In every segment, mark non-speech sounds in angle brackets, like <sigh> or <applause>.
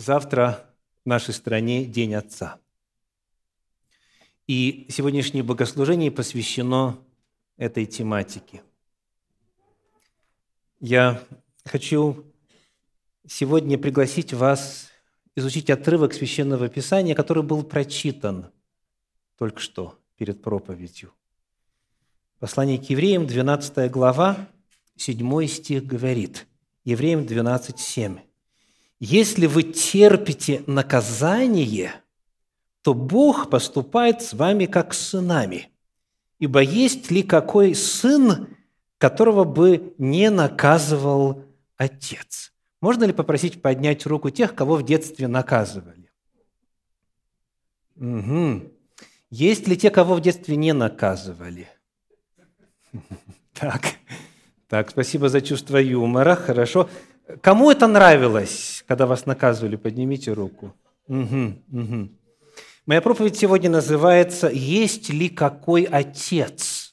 Завтра в нашей стране День Отца. И сегодняшнее богослужение посвящено этой тематике. Я хочу сегодня пригласить вас изучить отрывок Священного Писания, который был прочитан только что перед проповедью. Послание к евреям, 12 глава, 7 стих говорит, Евреям 12, 7 если вы терпите наказание, то Бог поступает с вами как с сынами. Ибо есть ли какой сын, которого бы не наказывал отец? Можно ли попросить поднять руку тех, кого в детстве наказывали? Угу. Есть ли те, кого в детстве не наказывали? <laughs> Так, так, спасибо за чувство юмора, хорошо. Кому это нравилось, когда вас наказывали? Поднимите руку. Угу, угу. Моя проповедь сегодня называется «Есть ли какой отец?»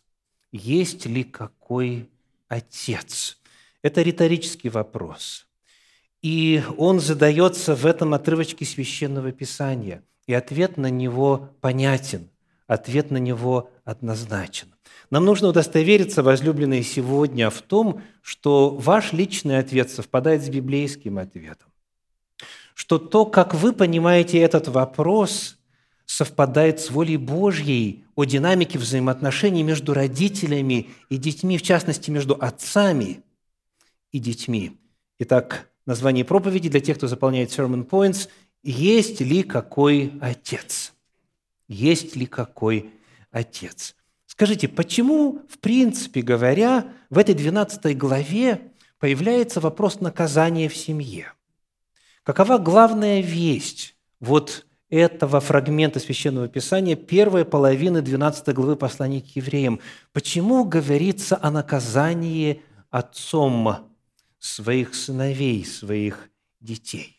Есть ли какой отец? Это риторический вопрос. И он задается в этом отрывочке Священного Писания. И ответ на него понятен, ответ на него однозначен. Нам нужно удостовериться, возлюбленные, сегодня в том, что ваш личный ответ совпадает с библейским ответом. Что то, как вы понимаете этот вопрос, совпадает с волей Божьей о динамике взаимоотношений между родителями и детьми, в частности, между отцами и детьми. Итак, название проповеди для тех, кто заполняет sermon points – «Есть ли какой отец?» Есть ли какой отец? Скажите, почему, в принципе говоря, в этой 12 главе появляется вопрос наказания в семье? Какова главная весть вот этого фрагмента Священного Писания, первой половины 12 главы послания к евреям? Почему говорится о наказании отцом своих сыновей, своих детей?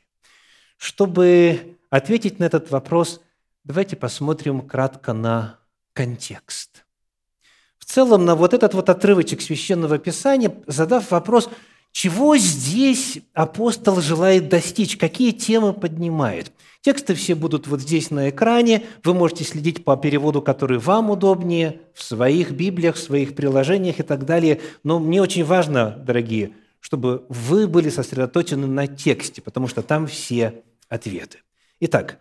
Чтобы ответить на этот вопрос, давайте посмотрим кратко на контекст целом на вот этот вот отрывочек Священного Писания, задав вопрос, чего здесь апостол желает достичь, какие темы поднимает. Тексты все будут вот здесь на экране, вы можете следить по переводу, который вам удобнее, в своих Библиях, в своих приложениях и так далее. Но мне очень важно, дорогие, чтобы вы были сосредоточены на тексте, потому что там все ответы. Итак,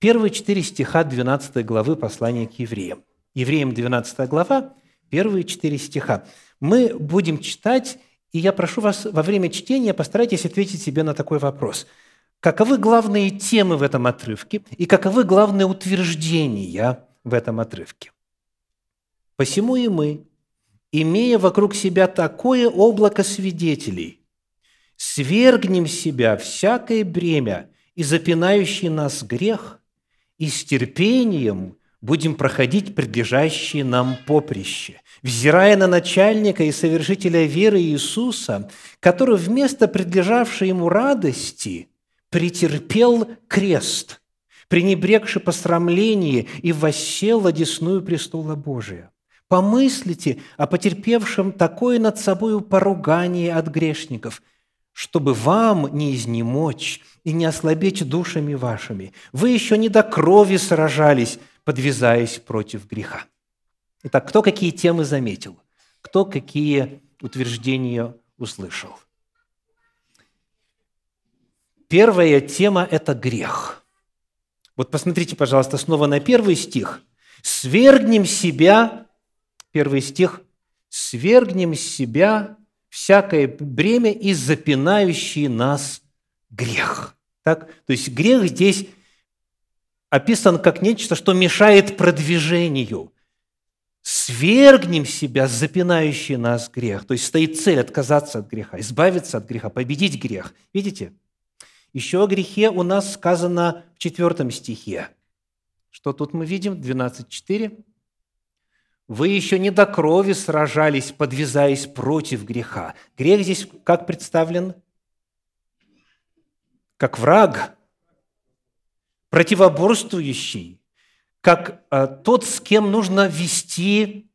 первые четыре стиха 12 главы послания к евреям. Евреям 12 глава первые четыре стиха. Мы будем читать, и я прошу вас во время чтения постарайтесь ответить себе на такой вопрос. Каковы главные темы в этом отрывке и каковы главные утверждения в этом отрывке? «Посему и мы, имея вокруг себя такое облако свидетелей, свергнем себя всякое бремя и запинающий нас грех, и с терпением будем проходить предлежащие нам поприще, взирая на начальника и совершителя веры Иисуса, который вместо предлежавшей ему радости претерпел крест, пренебрегши посрамление и воссел одесную престола Божия. Помыслите о потерпевшем такое над собою поругание от грешников, чтобы вам не изнемочь и не ослабеть душами вашими. Вы еще не до крови сражались, подвязаясь против греха. Итак, кто какие темы заметил? Кто какие утверждения услышал? Первая тема – это грех. Вот посмотрите, пожалуйста, снова на первый стих. «Свергнем себя», первый стих, «свергнем себя всякое бремя и запинающий нас грех». Так? То есть грех здесь описан как нечто, что мешает продвижению. Свергнем себя, запинающий нас грех. То есть стоит цель отказаться от греха, избавиться от греха, победить грех. Видите? Еще о грехе у нас сказано в четвертом стихе. Что тут мы видим? 12.4. Вы еще не до крови сражались, подвязаясь против греха. Грех здесь как представлен? Как враг, противоборствующий, как э, тот, с кем нужно вести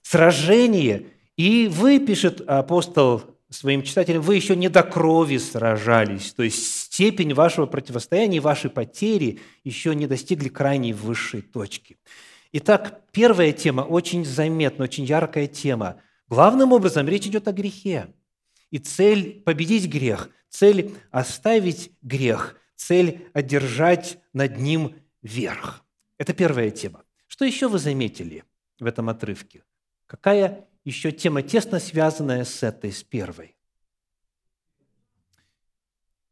сражение. И вы, пишет апостол своим читателям, вы еще не до крови сражались, то есть степень вашего противостояния и ваши потери еще не достигли крайней высшей точки. Итак, первая тема, очень заметная, очень яркая тема. Главным образом речь идет о грехе. И цель – победить грех, цель – оставить грех, цель – одержать над ним верх. Это первая тема. Что еще вы заметили в этом отрывке? Какая еще тема, тесно связанная с этой, с первой?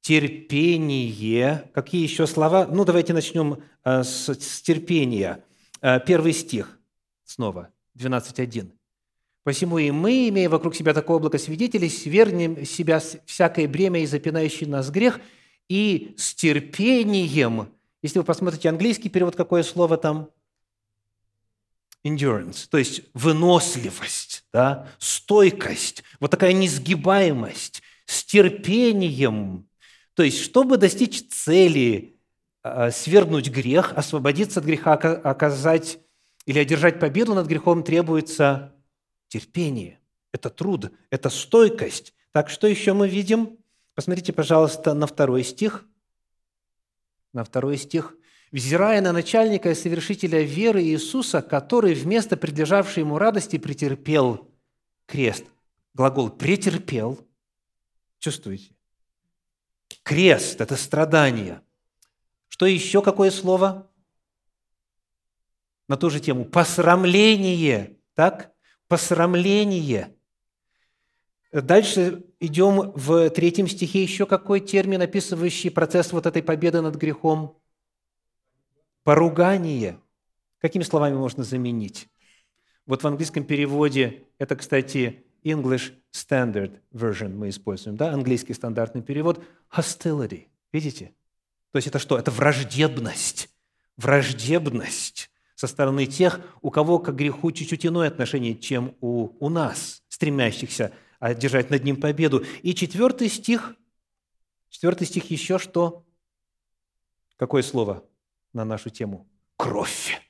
терпение. Какие еще слова? Ну, давайте начнем э, с, с терпения. Э, первый стих снова, 12.1. «Посему и мы, имея вокруг себя такое облако свидетелей, свернем себя всякое бремя и запинающий нас грех, и с терпением...» Если вы посмотрите английский перевод, какое слово там? Endurance, то есть выносливость, да? стойкость, вот такая несгибаемость, с терпением то есть, чтобы достичь цели, а, свергнуть грех, освободиться от греха, оказать или одержать победу над грехом, требуется терпение. Это труд, это стойкость. Так, что еще мы видим? Посмотрите, пожалуйста, на второй стих. На второй стих. «Взирая на начальника и совершителя веры Иисуса, который вместо предлежавшей ему радости претерпел крест». Глагол «претерпел». Чувствуете? Крест – это страдание. Что еще, какое слово? На ту же тему. Посрамление. Так? Посрамление. Дальше идем в третьем стихе. Еще какой термин, описывающий процесс вот этой победы над грехом? Поругание. Какими словами можно заменить? Вот в английском переводе это, кстати, English Standard Version мы используем, да, английский стандартный перевод, hostility. Видите? То есть это что? Это враждебность. Враждебность со стороны тех, у кого к греху чуть-чуть иное отношение, чем у, у нас, стремящихся одержать над ним победу. И четвертый стих, четвертый стих еще что? Какое слово на нашу тему? Кровь.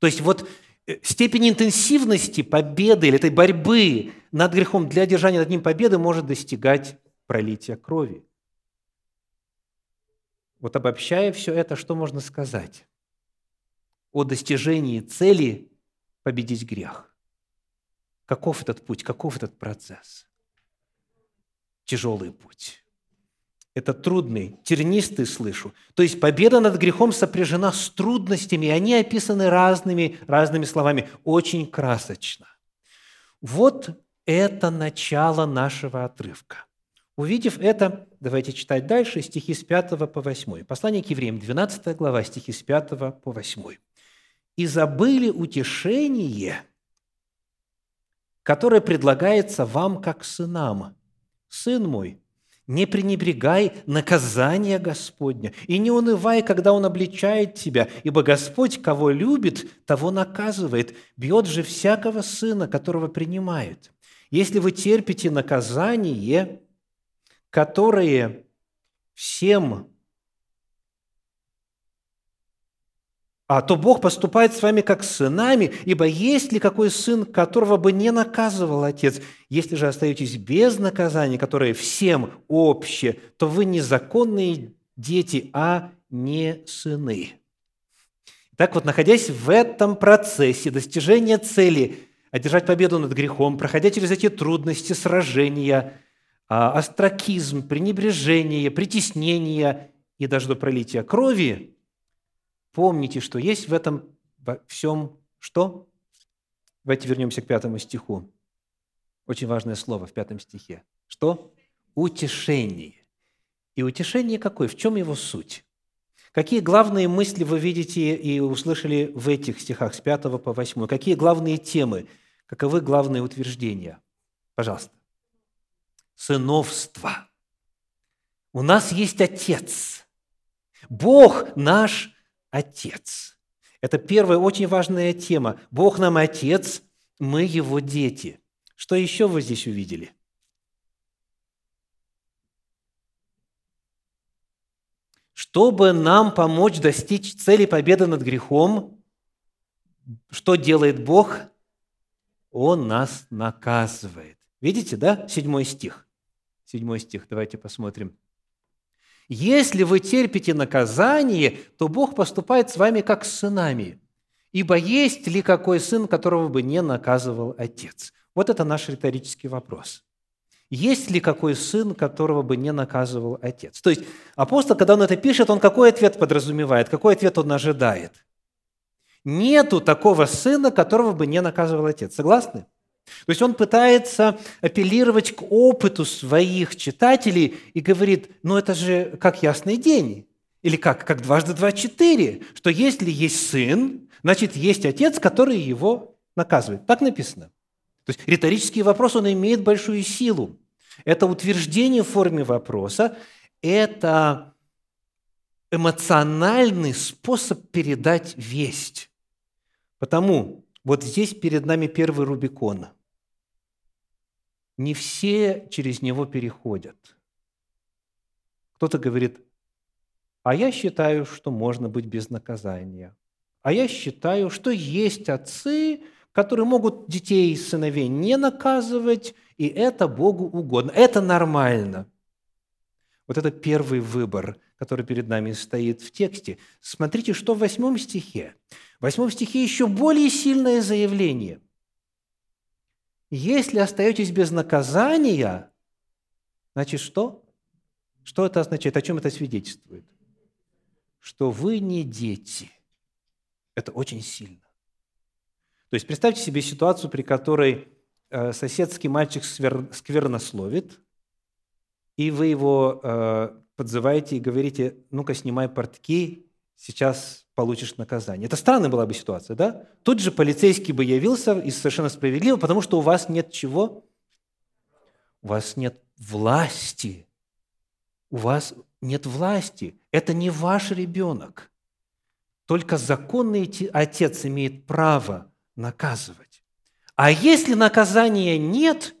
То есть вот Э, степень интенсивности победы или этой борьбы над грехом для одержания над ним победы может достигать пролития крови. Вот обобщая все это, что можно сказать о достижении цели победить грех? Каков этот путь, каков этот процесс? Тяжелый путь. Это трудный, тернистый слышу. То есть победа над грехом сопряжена с трудностями, и они описаны разными, разными словами, очень красочно. Вот это начало нашего отрывка. Увидев это, давайте читать дальше, стихи с 5 по 8. Послание к евреям, 12 глава, стихи с 5 по 8. «И забыли утешение, которое предлагается вам как сынам. Сын мой, не пренебрегай наказания Господня и не унывай, когда Он обличает тебя, ибо Господь, кого любит, того наказывает, бьет же всякого сына, которого принимает. Если вы терпите наказание, которое всем а то Бог поступает с вами как с сынами, ибо есть ли какой сын, которого бы не наказывал отец? Если же остаетесь без наказания, которое всем общее, то вы незаконные дети, а не сыны. Так вот, находясь в этом процессе достижения цели, одержать победу над грехом, проходя через эти трудности, сражения, а, остракизм, пренебрежение, притеснение и даже до пролития крови – помните, что есть в этом во всем что? Давайте вернемся к пятому стиху. Очень важное слово в пятом стихе. Что? Утешение. И утешение какое? В чем его суть? Какие главные мысли вы видите и услышали в этих стихах с 5 по 8? Какие главные темы? Каковы главные утверждения? Пожалуйста. Сыновство. У нас есть Отец. Бог наш Отец. Это первая очень важная тема. Бог нам Отец, мы Его дети. Что еще вы здесь увидели? Чтобы нам помочь достичь цели победы над грехом, что делает Бог? Он нас наказывает. Видите, да? Седьмой стих. Седьмой стих. Давайте посмотрим. Если вы терпите наказание, то Бог поступает с вами как с сынами. Ибо есть ли какой сын, которого бы не наказывал отец? Вот это наш риторический вопрос. Есть ли какой сын, которого бы не наказывал отец? То есть апостол, когда он это пишет, он какой ответ подразумевает, какой ответ он ожидает? Нету такого сына, которого бы не наказывал отец. Согласны? То есть он пытается апеллировать к опыту своих читателей и говорит, ну это же как ясный день. Или как? Как дважды два – четыре. Что если есть сын, значит, есть отец, который его наказывает. Так написано. То есть риторический вопрос, он имеет большую силу. Это утверждение в форме вопроса, это эмоциональный способ передать весть. Потому вот здесь перед нами первый Рубикон – не все через него переходят. Кто-то говорит, а я считаю, что можно быть без наказания. А я считаю, что есть отцы, которые могут детей и сыновей не наказывать, и это Богу угодно. Это нормально. Вот это первый выбор, который перед нами стоит в тексте. Смотрите, что в восьмом стихе. В восьмом стихе еще более сильное заявление – если остаетесь без наказания, значит что? Что это означает? О чем это свидетельствует? Что вы не дети. Это очень сильно. То есть представьте себе ситуацию, при которой э, соседский мальчик сквернословит, и вы его э, подзываете и говорите, ну-ка снимай портки, сейчас получишь наказание. Это странная была бы ситуация, да? Тут же полицейский бы явился, и совершенно справедливо, потому что у вас нет чего? У вас нет власти. У вас нет власти. Это не ваш ребенок. Только законный отец имеет право наказывать. А если наказания нет,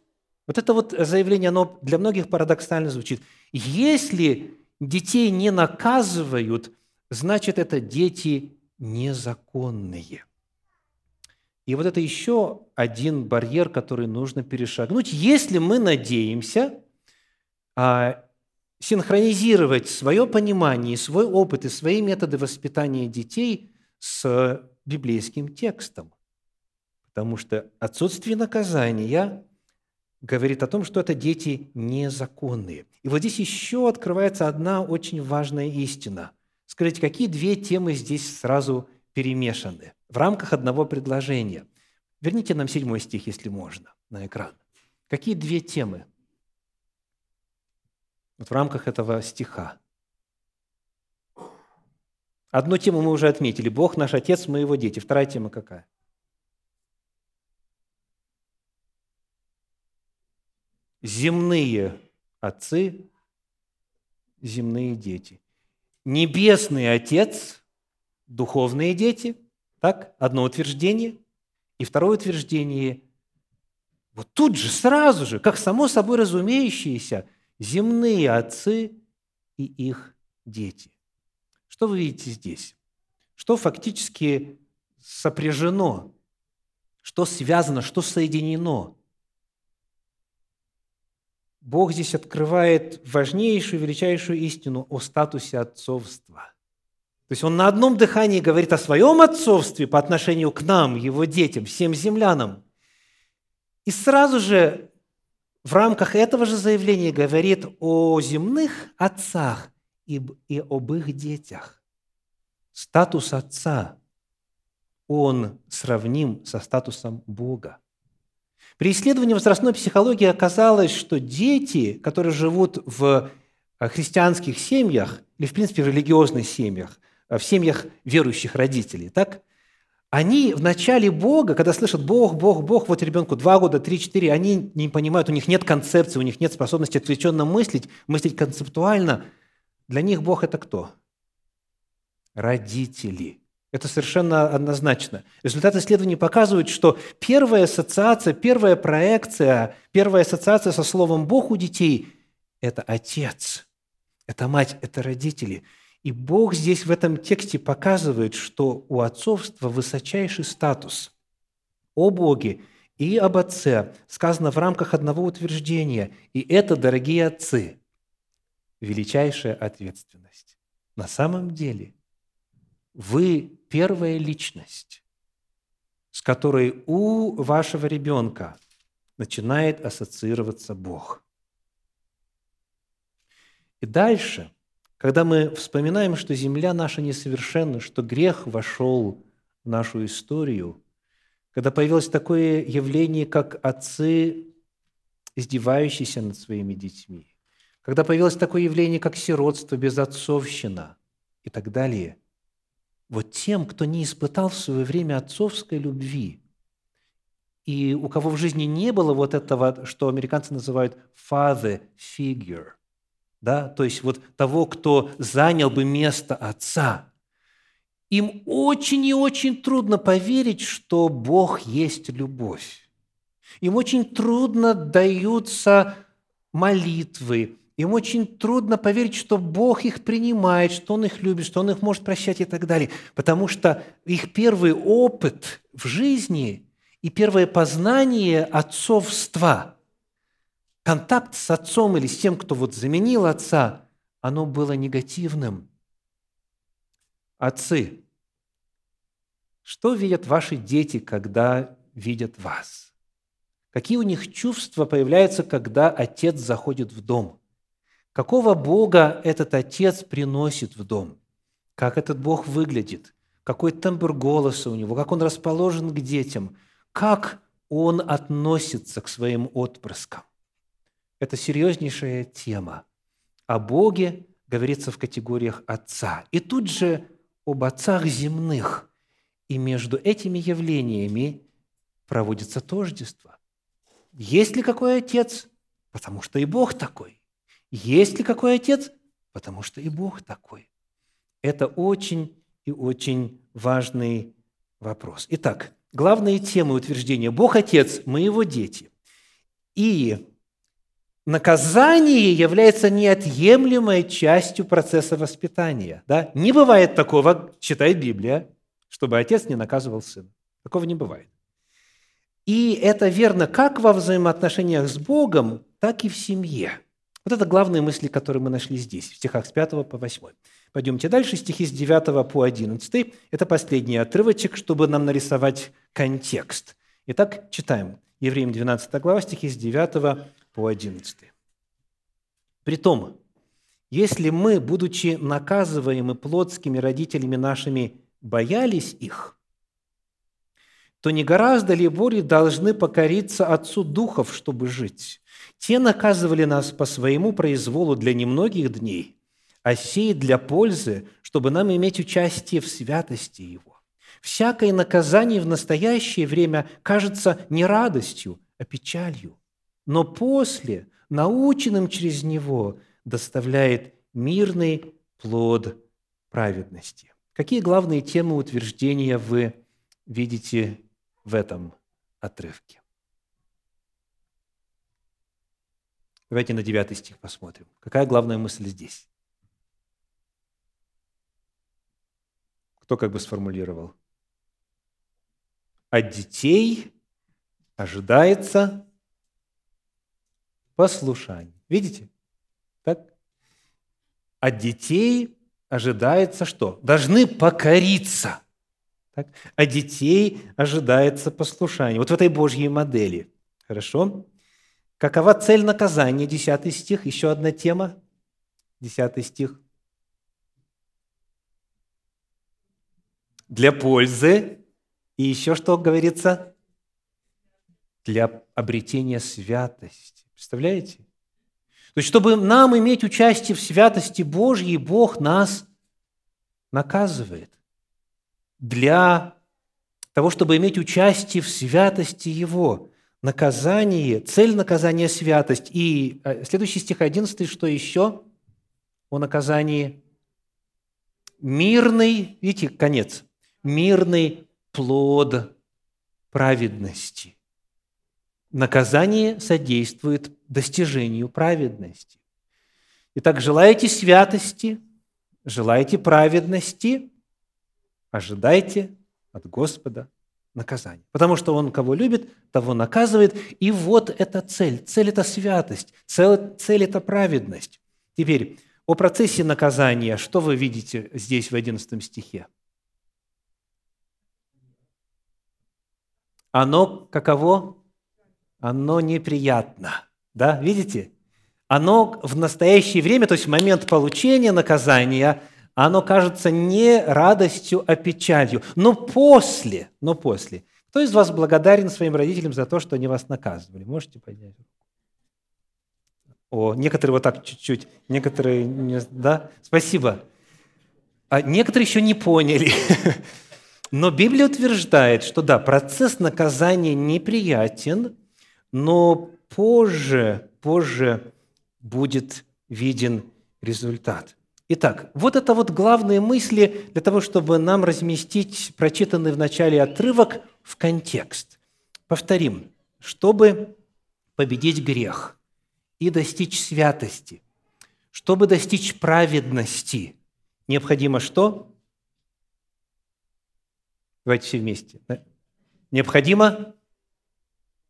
вот это вот заявление, оно для многих парадоксально звучит. Если детей не наказывают, значит, это дети незаконные. И вот это еще один барьер, который нужно перешагнуть, если мы надеемся а, синхронизировать свое понимание, свой опыт и свои методы воспитания детей с библейским текстом. Потому что отсутствие наказания говорит о том, что это дети незаконные. И вот здесь еще открывается одна очень важная истина – Скажите, какие две темы здесь сразу перемешаны в рамках одного предложения? Верните нам седьмой стих, если можно, на экран. Какие две темы вот в рамках этого стиха? Одну тему мы уже отметили. Бог наш Отец, мы его дети. Вторая тема какая? Земные отцы, земные дети небесный Отец, духовные дети, так, одно утверждение. И второе утверждение, вот тут же, сразу же, как само собой разумеющиеся, земные отцы и их дети. Что вы видите здесь? Что фактически сопряжено, что связано, что соединено Бог здесь открывает важнейшую, величайшую истину о статусе отцовства. То есть он на одном дыхании говорит о своем отцовстве по отношению к нам, его детям, всем землянам. И сразу же в рамках этого же заявления говорит о земных отцах и, и об их детях. Статус отца, он сравним со статусом Бога. При исследовании возрастной психологии оказалось, что дети, которые живут в э, христианских семьях или, в принципе, в религиозных семьях, э, в семьях верующих родителей, так, они в начале Бога, когда слышат Бог, Бог, Бог, вот ребенку два года, три, четыре, они не понимают, у них нет концепции, у них нет способности отвлеченно мыслить, мыслить концептуально. Для них Бог – это кто? Родители. Это совершенно однозначно. Результаты исследований показывают, что первая ассоциация, первая проекция, первая ассоциация со словом «Бог» у детей – это отец, это мать, это родители. И Бог здесь в этом тексте показывает, что у отцовства высочайший статус. О Боге и об Отце сказано в рамках одного утверждения. И это, дорогие отцы, величайшая ответственность. На самом деле вы первая личность, с которой у вашего ребенка начинает ассоциироваться Бог. И дальше, когда мы вспоминаем, что земля наша несовершенна, что грех вошел в нашу историю, когда появилось такое явление, как отцы, издевающиеся над своими детьми, когда появилось такое явление, как сиротство, безотцовщина и так далее, вот тем, кто не испытал в свое время отцовской любви, и у кого в жизни не было вот этого, что американцы называют father figure, да, то есть вот того, кто занял бы место отца, им очень и очень трудно поверить, что Бог есть любовь. Им очень трудно даются молитвы, им очень трудно поверить, что Бог их принимает, что Он их любит, что Он их может прощать и так далее. Потому что их первый опыт в жизни и первое познание отцовства, контакт с отцом или с тем, кто вот заменил отца, оно было негативным. Отцы, что видят ваши дети, когда видят вас? Какие у них чувства появляются, когда отец заходит в дом? Какого Бога этот отец приносит в дом? Как этот Бог выглядит? Какой тембр голоса у него? Как он расположен к детям? Как он относится к своим отпрыскам? Это серьезнейшая тема. О Боге говорится в категориях Отца. И тут же об отцах земных. И между этими явлениями проводится тождество. Есть ли какой отец? Потому что и Бог такой. Есть ли какой отец? Потому что и Бог такой. Это очень и очень важный вопрос. Итак, главные темы утверждения. Бог – Отец, мы Его дети. И наказание является неотъемлемой частью процесса воспитания. Да? Не бывает такого, читает Библия, чтобы отец не наказывал сына. Такого не бывает. И это верно как во взаимоотношениях с Богом, так и в семье. Вот это главные мысли, которые мы нашли здесь, в стихах с 5 по 8. Пойдемте дальше, стихи с 9 по 11. Это последний отрывочек, чтобы нам нарисовать контекст. Итак, читаем. Евреям 12 глава, стихи с 9 по 11. «Притом, если мы, будучи наказываемы плотскими родителями нашими, боялись их, то не гораздо ли более должны покориться Отцу Духов, чтобы жить? Те наказывали нас по своему произволу для немногих дней, а сей для пользы, чтобы нам иметь участие в святости Его. Всякое наказание в настоящее время кажется не радостью, а печалью, но после, наученным через него, доставляет мирный плод праведности. Какие главные темы утверждения вы видите в этом отрывке? Давайте на 9 стих посмотрим. Какая главная мысль здесь? Кто как бы сформулировал? От детей ожидается послушание. Видите? Так? От детей ожидается что? Должны покориться. Так? От детей ожидается послушание. Вот в этой Божьей модели. Хорошо? Какова цель наказания? Десятый стих. Еще одна тема. Десятый стих. Для пользы. И еще что говорится? Для обретения святости. Представляете? То есть, чтобы нам иметь участие в святости Божьей, Бог нас наказывает. Для того, чтобы иметь участие в святости Его наказание, цель наказания – святость. И э, следующий стих 11, что еще о наказании? Мирный, видите, конец, мирный плод праведности. Наказание содействует достижению праведности. Итак, желаете святости, желаете праведности, ожидайте от Господа наказание. Потому что Он кого любит, того наказывает. И вот эта цель. Цель – это святость. Цель, цель – это праведность. Теперь, о процессе наказания, что вы видите здесь в 11 стихе? Оно каково? Оно неприятно. Да, видите? Оно в настоящее время, то есть в момент получения наказания, оно кажется не радостью, а печалью. Но после, но после. Кто из вас благодарен своим родителям за то, что они вас наказывали? Можете поднять руку? О, некоторые вот так чуть-чуть, некоторые, не, да? Спасибо. А некоторые еще не поняли. <laughs> Но Библия утверждает, что да, процесс наказания неприятен, но позже, позже будет виден результат. Итак, вот это вот главные мысли для того, чтобы нам разместить прочитанный в начале отрывок в контекст. Повторим, чтобы победить грех и достичь святости, чтобы достичь праведности, необходимо что? Давайте все вместе. Необходимо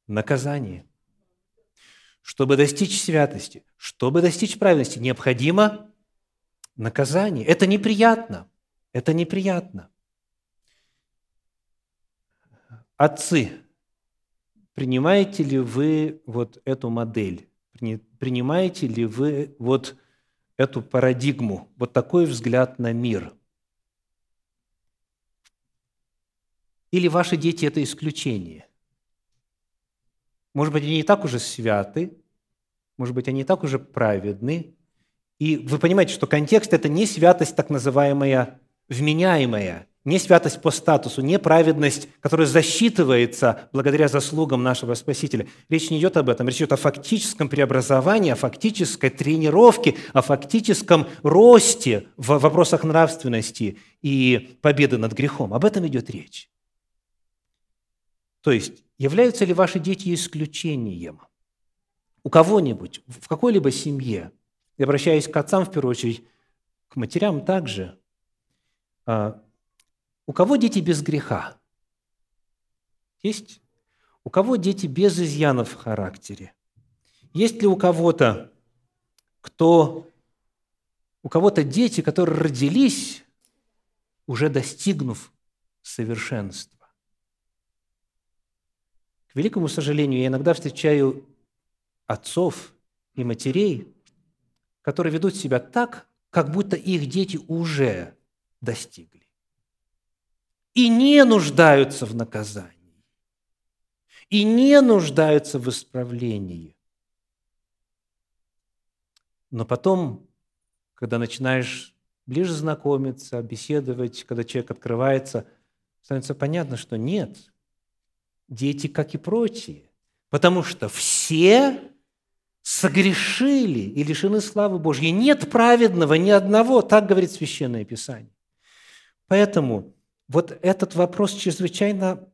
наказание. Чтобы достичь святости, чтобы достичь праведности, необходимо наказание. Это неприятно. Это неприятно. Отцы, принимаете ли вы вот эту модель? Принимаете ли вы вот эту парадигму, вот такой взгляд на мир? Или ваши дети – это исключение? Может быть, они не так уже святы, может быть, они не так уже праведны. И вы понимаете, что контекст – это не святость так называемая вменяемая, не святость по статусу, не праведность, которая засчитывается благодаря заслугам нашего Спасителя. Речь не идет об этом, речь идет о фактическом преобразовании, о фактической тренировке, о фактическом росте в вопросах нравственности и победы над грехом. Об этом идет речь. То есть, являются ли ваши дети исключением? У кого-нибудь, в какой-либо семье, я обращаюсь к отцам в первую очередь, к матерям также, а, у кого дети без греха? Есть? У кого дети без изъянов в характере? Есть ли у кого-то, кто, у кого-то дети, которые родились, уже достигнув совершенства? К великому сожалению, я иногда встречаю отцов и матерей, которые ведут себя так, как будто их дети уже достигли. И не нуждаются в наказании. И не нуждаются в исправлении. Но потом, когда начинаешь ближе знакомиться, беседовать, когда человек открывается, становится понятно, что нет – дети, как и прочие, потому что все согрешили и лишены славы Божьей. Нет праведного ни одного, так говорит Священное Писание. Поэтому вот этот вопрос чрезвычайно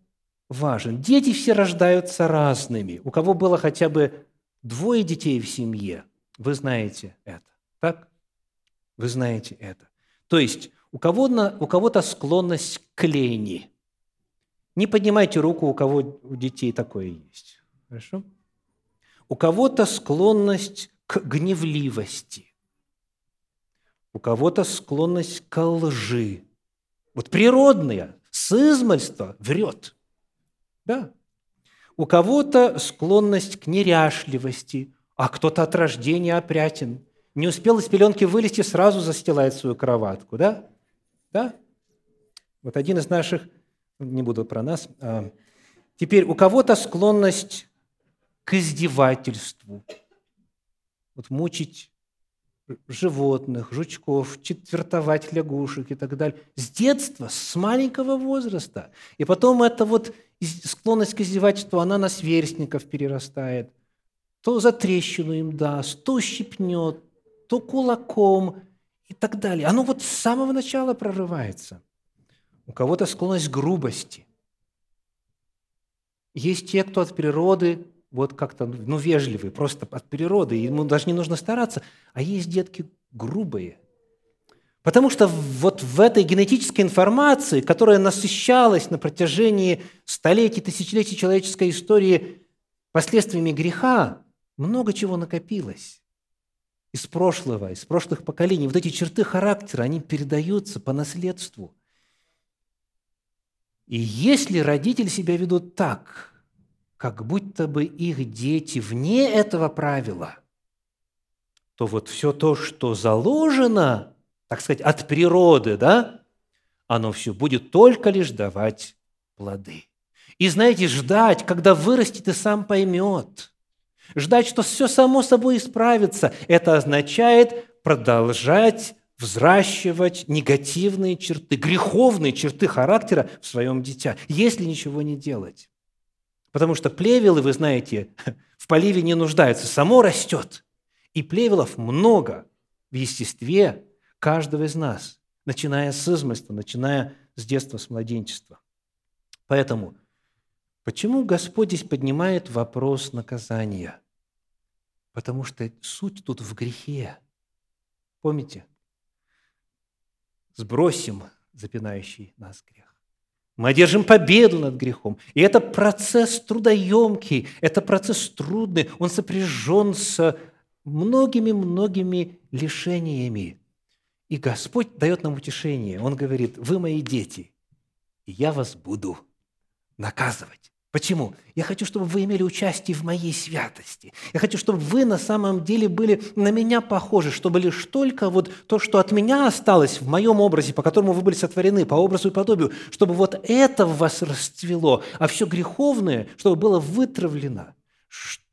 важен. Дети все рождаются разными. У кого было хотя бы двое детей в семье, вы знаете это. Так? Вы знаете это. То есть у кого-то, у кого-то склонность к лени – не поднимайте руку, у кого у детей такое есть. Хорошо? У кого-то склонность к гневливости. У кого-то склонность к лжи. Вот природная, с измальства врет. Да. У кого-то склонность к неряшливости, а кто-то от рождения опрятен. Не успел из пеленки вылезти, сразу застилает свою кроватку, да? Да? Вот один из наших не буду про нас. А, теперь у кого-то склонность к издевательству. Вот мучить животных, жучков, четвертовать лягушек и так далее. С детства, с маленького возраста. И потом эта вот склонность к издевательству, она на сверстников перерастает. То за трещину им даст, то щипнет, то кулаком и так далее. Оно вот с самого начала прорывается – у кого-то склонность к грубости. Есть те, кто от природы вот как-то, ну, вежливый, просто от природы, ему даже не нужно стараться, а есть детки грубые. Потому что вот в этой генетической информации, которая насыщалась на протяжении столетий, тысячелетий человеческой истории последствиями греха, много чего накопилось. из прошлого, из прошлых поколений. Вот эти черты характера, они передаются по наследству. И если родители себя ведут так, как будто бы их дети вне этого правила, то вот все то, что заложено, так сказать, от природы, да, оно все будет только лишь давать плоды. И знаете, ждать, когда вырастет и сам поймет. Ждать, что все само собой исправится, это означает продолжать взращивать негативные черты, греховные черты характера в своем дитя, если ничего не делать. Потому что плевелы, вы знаете, <laughs> в поливе не нуждаются, само растет. И плевелов много в естестве каждого из нас, начиная с измольства, начиная с детства, с младенчества. Поэтому, почему Господь здесь поднимает вопрос наказания? Потому что суть тут в грехе. Помните? Сбросим запинающий нас грех. Мы одержим победу над грехом. И это процесс трудоемкий, это процесс трудный, он сопряжен с многими-многими лишениями. И Господь дает нам утешение. Он говорит, вы мои дети, и я вас буду наказывать. Почему? Я хочу, чтобы вы имели участие в моей святости. Я хочу, чтобы вы на самом деле были на меня похожи, чтобы лишь только вот то, что от меня осталось в моем образе, по которому вы были сотворены, по образу и подобию, чтобы вот это в вас расцвело, а все греховное, чтобы было вытравлено.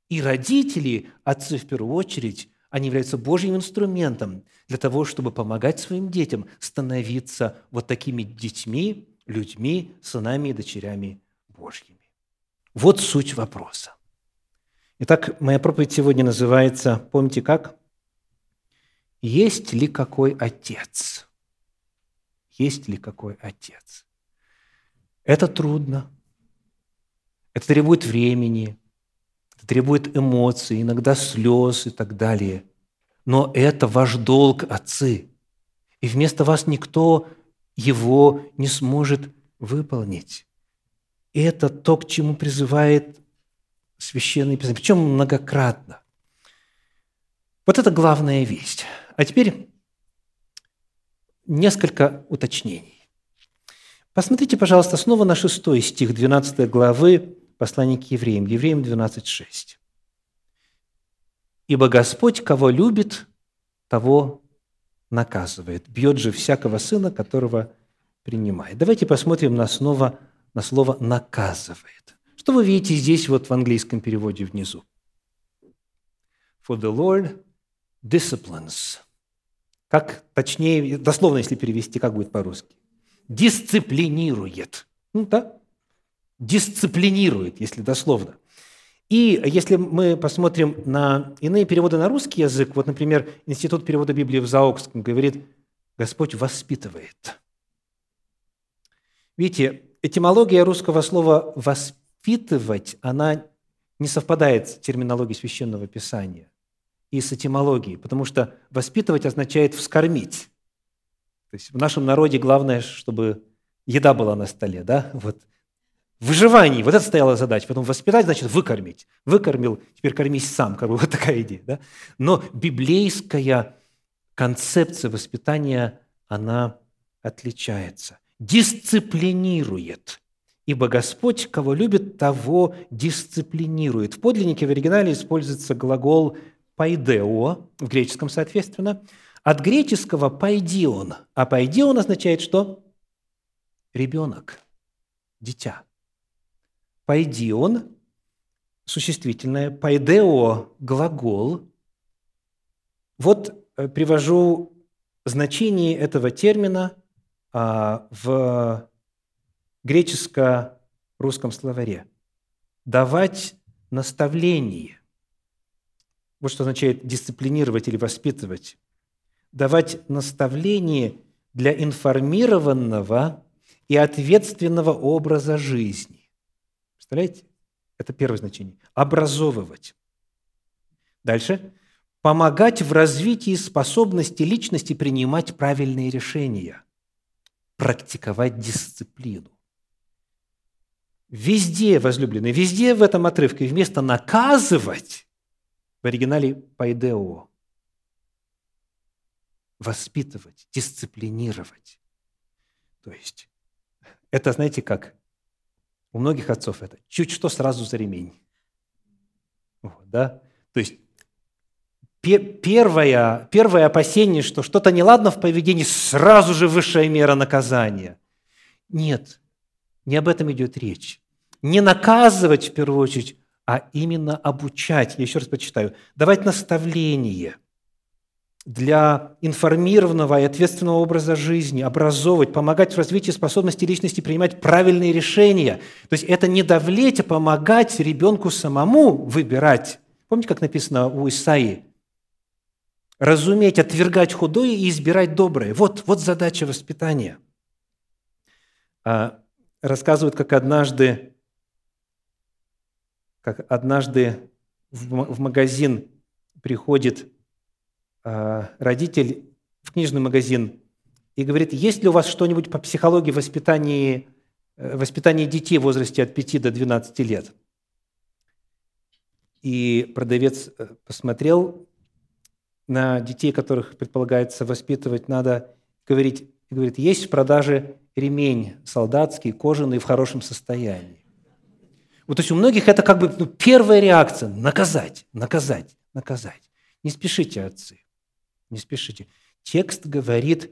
И родители, отцы в первую очередь, они являются Божьим инструментом для того, чтобы помогать своим детям становиться вот такими детьми, людьми, сынами и дочерями Божьими. Вот суть вопроса. Итак, моя проповедь сегодня называется, помните как? Есть ли какой отец? Есть ли какой отец? Это трудно. Это требует времени, это требует эмоций, иногда слез и так далее. Но это ваш долг, отцы. И вместо вас никто его не сможет выполнить. И это то, к чему призывает Священное Писание, причем многократно. Вот это главная весть. А теперь несколько уточнений. Посмотрите, пожалуйста, снова на 6 стих 12 главы послания к евреям, Евреям 12.6. «Ибо Господь, кого любит, того наказывает, бьет же всякого сына, которого принимает». Давайте посмотрим на снова на слово «наказывает». Что вы видите здесь вот в английском переводе внизу? For the Lord disciplines. Как точнее, дословно, если перевести, как будет по-русски? Дисциплинирует. Ну да, дисциплинирует, если дословно. И если мы посмотрим на иные переводы на русский язык, вот, например, Институт перевода Библии в Заокском говорит, Господь воспитывает. Видите, этимология русского слова «воспитывать», она не совпадает с терминологией Священного Писания и с этимологией, потому что «воспитывать» означает «вскормить». То есть в нашем народе главное, чтобы еда была на столе, да, вот. Выживание, вот это стояла задача. Потом воспитать, значит, выкормить. Выкормил, теперь кормись сам, как бы вот такая идея. Да? Но библейская концепция воспитания, она отличается дисциплинирует. Ибо Господь, кого любит, того дисциплинирует. В подлиннике в оригинале используется глагол «пайдео», в греческом соответственно, от греческого «пайдион». А «пайдион» означает что? Ребенок, дитя. «Пайдион» – существительное, «пайдео» – глагол. Вот э, привожу значение этого термина в греческо-русском словаре. Давать наставление. Вот что означает дисциплинировать или воспитывать. Давать наставление для информированного и ответственного образа жизни. Представляете? Это первое значение. Образовывать. Дальше. Помогать в развитии способности личности принимать правильные решения – практиковать дисциплину. Везде, возлюбленные, везде в этом отрывке вместо наказывать, в оригинале «пайдео», воспитывать, дисциплинировать. То есть это, знаете, как у многих отцов это чуть что сразу за ремень. Вот, да? То есть первое, первое опасение, что что-то неладно в поведении, сразу же высшая мера наказания. Нет, не об этом идет речь. Не наказывать в первую очередь, а именно обучать. Я еще раз почитаю. Давать наставление для информированного и ответственного образа жизни, образовывать, помогать в развитии способности личности принимать правильные решения. То есть это не давлеть, а помогать ребенку самому выбирать. Помните, как написано у Исаии? Разуметь, отвергать худое и избирать доброе. Вот, вот задача воспитания. А, рассказывают, как однажды, как однажды в, магазин приходит а, родитель в книжный магазин и говорит, есть ли у вас что-нибудь по психологии воспитания, э, воспитания детей в возрасте от 5 до 12 лет? И продавец э, посмотрел на детей, которых предполагается воспитывать, надо говорить, говорит, есть в продаже ремень солдатский, кожаный, в хорошем состоянии. Вот, то есть у многих это как бы ну, первая реакция – наказать, наказать, наказать. Не спешите, отцы, не спешите. Текст говорит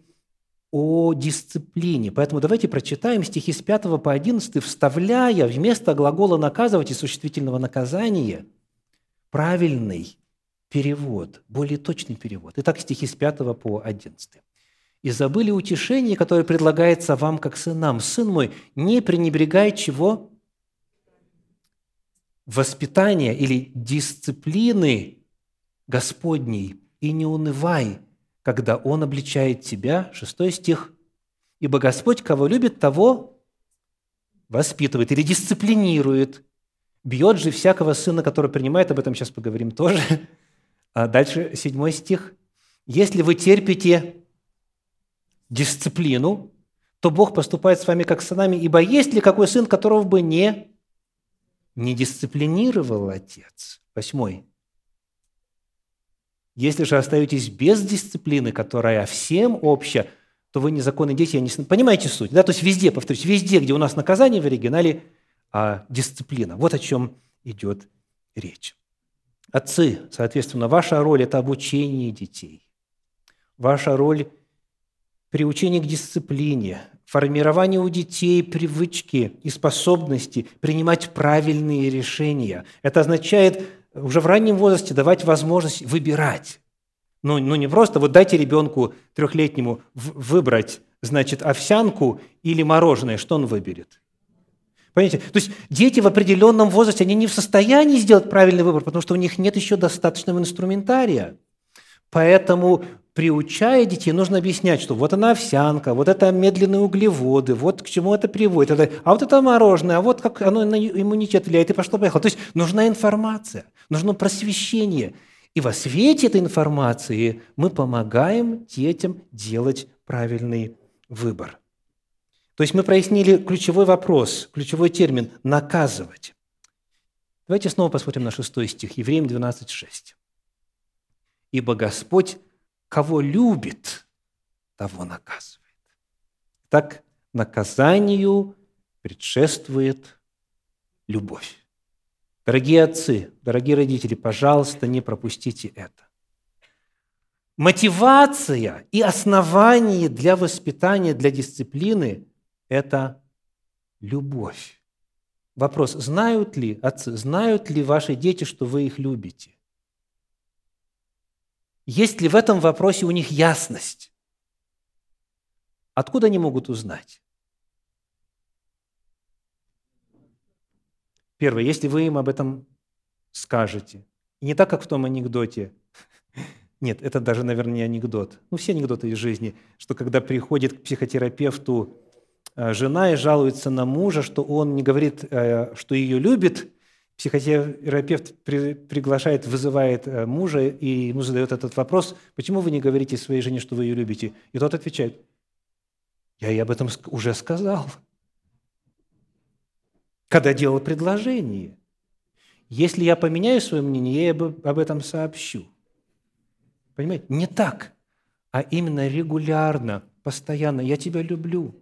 о дисциплине. Поэтому давайте прочитаем стихи с 5 по 11, вставляя вместо глагола «наказывать» и существительного наказания правильный перевод, более точный перевод. Итак, стихи с 5 по 11. «И забыли утешение, которое предлагается вам, как сынам. Сын мой, не пренебрегай чего? Воспитания или дисциплины Господней, и не унывай, когда Он обличает тебя». Шестой стих. «Ибо Господь, кого любит, того воспитывает или дисциплинирует, бьет же всякого сына, который принимает, об этом сейчас поговорим тоже, а дальше седьмой стих. «Если вы терпите дисциплину, то Бог поступает с вами как с сынами, ибо есть ли какой сын, которого бы не, не дисциплинировал отец?» Восьмой. «Если же остаетесь без дисциплины, которая всем общая, то вы незаконные дети, я не... Понимаете суть? Да? То есть везде, повторюсь, везде, где у нас наказание в оригинале, а дисциплина. Вот о чем идет речь. Отцы, соответственно, ваша роль – это обучение детей. Ваша роль – приучение к дисциплине, формирование у детей привычки и способности принимать правильные решения. Это означает уже в раннем возрасте давать возможность выбирать. Ну, ну не просто вот дайте ребенку трехлетнему выбрать, значит, овсянку или мороженое, что он выберет? Понимаете? То есть дети в определенном возрасте, они не в состоянии сделать правильный выбор, потому что у них нет еще достаточного инструментария. Поэтому, приучая детей, нужно объяснять, что вот она овсянка, вот это медленные углеводы, вот к чему это приводит, а вот это мороженое, а вот как оно на иммунитет влияет, и пошло-поехало. То есть нужна информация, нужно просвещение. И во свете этой информации мы помогаем детям делать правильный выбор. То есть мы прояснили ключевой вопрос, ключевой термин – наказывать. Давайте снова посмотрим на шестой стих, Евреям 12.6. «Ибо Господь, кого любит, того наказывает». Так наказанию предшествует любовь. Дорогие отцы, дорогие родители, пожалуйста, не пропустите это. Мотивация и основание для воспитания, для дисциплины это любовь. Вопрос, знают ли отцы, знают ли ваши дети, что вы их любите? Есть ли в этом вопросе у них ясность? Откуда они могут узнать? Первое, если вы им об этом скажете. Не так, как в том анекдоте. <laughs> Нет, это даже, наверное, не анекдот. Ну, все анекдоты из жизни, что когда приходит к психотерапевту жена и жалуется на мужа, что он не говорит, э, что ее любит. Психотерапевт приглашает, вызывает э, мужа, и ему задает этот вопрос, почему вы не говорите своей жене, что вы ее любите? И тот отвечает, я ей об этом уже сказал, когда делал предложение. Если я поменяю свое мнение, я ей об этом сообщу. Понимаете? Не так. а именно регулярно, постоянно. Я тебя люблю.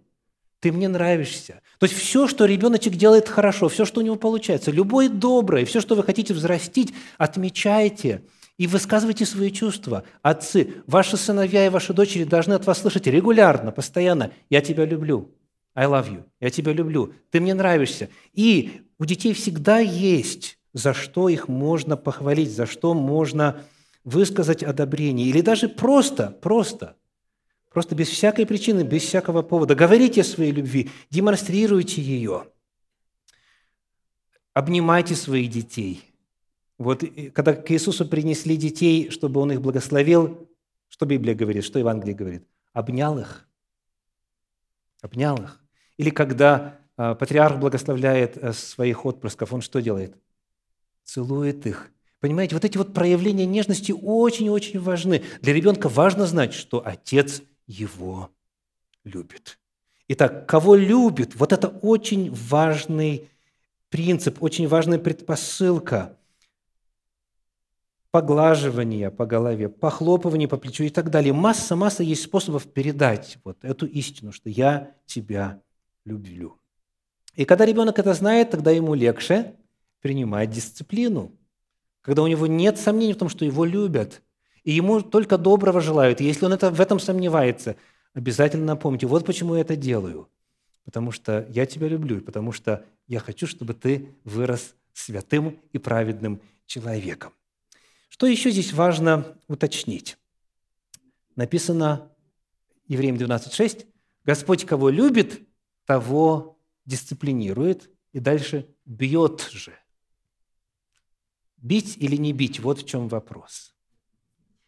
Ты мне нравишься. То есть все, что ребеночек делает хорошо, все, что у него получается, любое доброе, все, что вы хотите взрастить, отмечайте и высказывайте свои чувства. Отцы, ваши сыновья и ваши дочери должны от вас слышать регулярно, постоянно «Я тебя люблю», «I love you», «Я тебя люблю», «Ты мне нравишься». И у детей всегда есть, за что их можно похвалить, за что можно высказать одобрение. Или даже просто, просто – Просто без всякой причины, без всякого повода. Говорите о своей любви, демонстрируйте ее. Обнимайте своих детей. Вот когда к Иисусу принесли детей, чтобы Он их благословил, что Библия говорит, что Евангелие говорит? Обнял их. Обнял их. Или когда а, патриарх благословляет э, своих отпрысков, он что делает? Целует их. Понимаете, вот эти вот проявления нежности очень-очень важны. Для ребенка важно знать, что отец его любит. Итак, кого любит, вот это очень важный принцип, очень важная предпосылка поглаживания по голове, похлопывания по плечу и так далее. Масса-масса есть способов передать вот эту истину, что я тебя люблю. И когда ребенок это знает, тогда ему легче принимать дисциплину. Когда у него нет сомнений в том, что его любят – и ему только доброго желают. Если он это, в этом сомневается, обязательно напомните, вот почему я это делаю. Потому что я тебя люблю, и потому что я хочу, чтобы ты вырос святым и праведным человеком. Что еще здесь важно уточнить? Написано Евреям 12.6, «Господь, кого любит, того дисциплинирует». И дальше «бьет же». Бить или не бить – вот в чем вопрос.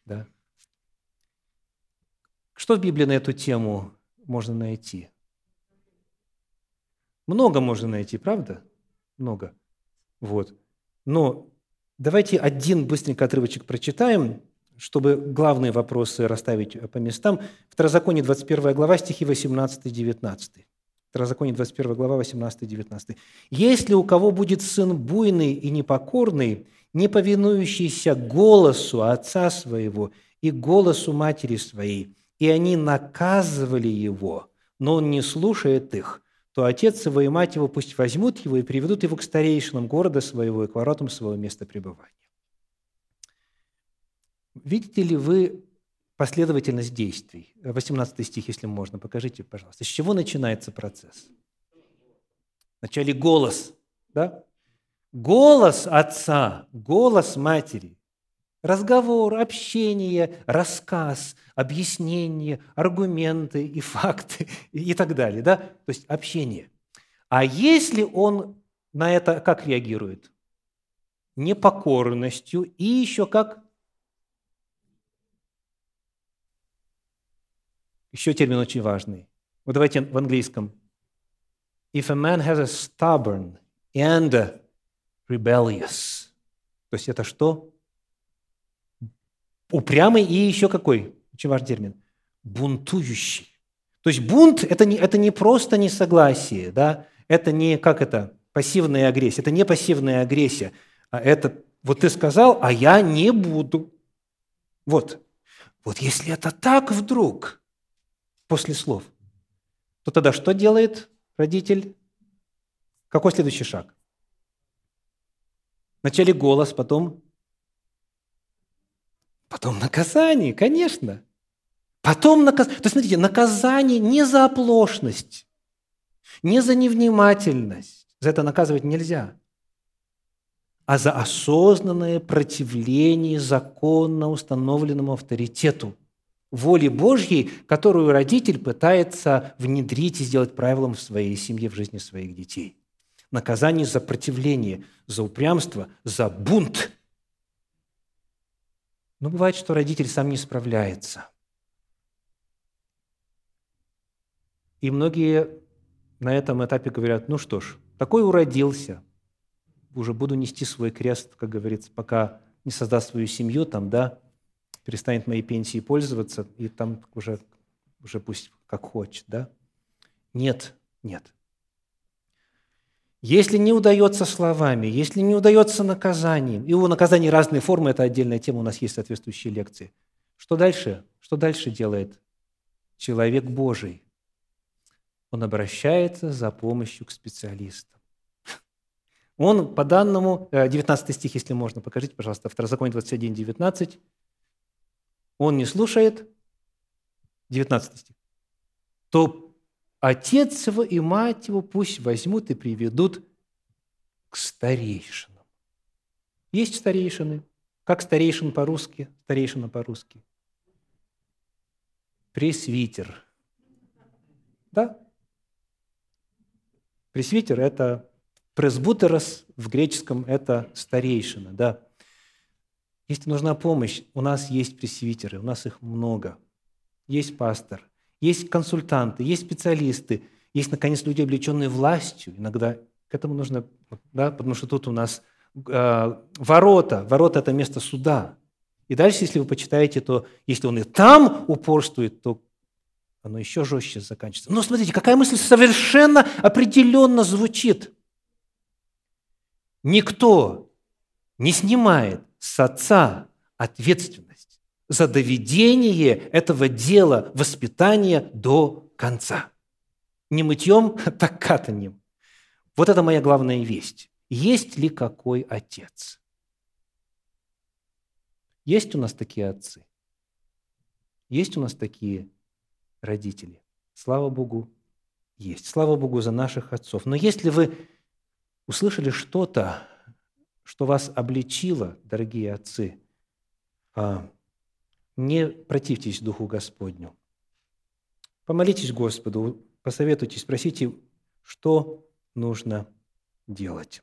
Да? Что в Библии на эту тему можно найти? Много можно найти, правда? Много. Вот. Но давайте один быстренько отрывочек прочитаем, чтобы главные вопросы расставить по местам. Второзаконие, 21 глава, стихи 18-19. Второзаконие, 21 глава, 18-19. «Если у кого будет сын буйный и непокорный, не повинующийся голосу отца своего и голосу матери своей, и они наказывали его, но он не слушает их, то отец его и мать его пусть возьмут его и приведут его к старейшинам города своего и к воротам своего места пребывания. Видите ли вы последовательность действий? 18 стих, если можно, покажите, пожалуйста. С чего начинается процесс? Вначале голос, да? Голос отца, голос матери, разговор, общение, рассказ, объяснение, аргументы и факты и так далее. Да? То есть общение. А если он на это как реагирует? Непокорностью и еще как? Еще термин очень важный. Вот давайте в английском. If a man has a stubborn and rebellious. То есть это что? Упрямый и еще какой? Очень важный термин. Бунтующий. То есть бунт это не, это не просто несогласие, да? это не, как это, пассивная агрессия, это не пассивная агрессия, а это, вот ты сказал, а я не буду. Вот. Вот если это так вдруг, после слов, то тогда что делает родитель? Какой следующий шаг? Вначале голос, потом... Потом наказание, конечно. Потом наказание. То есть, смотрите, наказание не за оплошность, не за невнимательность. За это наказывать нельзя. А за осознанное противление законно установленному авторитету воли Божьей, которую родитель пытается внедрить и сделать правилом в своей семье, в жизни своих детей наказание за противление, за упрямство, за бунт. Но бывает, что родитель сам не справляется. И многие на этом этапе говорят, ну что ж, такой уродился, уже буду нести свой крест, как говорится, пока не создаст свою семью, там, да, перестанет моей пенсией пользоваться, и там уже, уже пусть как хочет, да. Нет, нет. Если не удается словами, если не удается наказанием, и у наказаний разные формы, это отдельная тема, у нас есть соответствующие лекции. Что дальше? Что дальше делает человек Божий? Он обращается за помощью к специалистам. <laughs> Он по данному, 19 э, стих, если можно, покажите, пожалуйста, Второзаконие 21, 19. Он не слушает, 19 стих, то отец его и мать его пусть возьмут и приведут к старейшинам. Есть старейшины. Как старейшин по-русски? Старейшина по-русски. Пресвитер. Да? Пресвитер – это пресбутерос в греческом – это старейшина, да. Если нужна помощь, у нас есть пресвитеры, у нас их много. Есть пастор, есть консультанты, есть специалисты, есть, наконец, люди, облеченные властью. Иногда к этому нужно, да, потому что тут у нас э, ворота. Ворота – это место суда. И дальше, если вы почитаете, то если он и там упорствует, то оно еще жестче заканчивается. Но смотрите, какая мысль совершенно определенно звучит. Никто не снимает с отца ответственность за доведение этого дела воспитания до конца. Не мытьем, <laughs> так катанием. Вот это моя главная весть. Есть ли какой отец? Есть у нас такие отцы? Есть у нас такие родители? Слава Богу, есть. Слава Богу за наших отцов. Но если вы услышали что-то, что вас обличило, дорогие отцы, а, не противьтесь Духу Господню. Помолитесь Господу, посоветуйтесь, спросите, что нужно делать.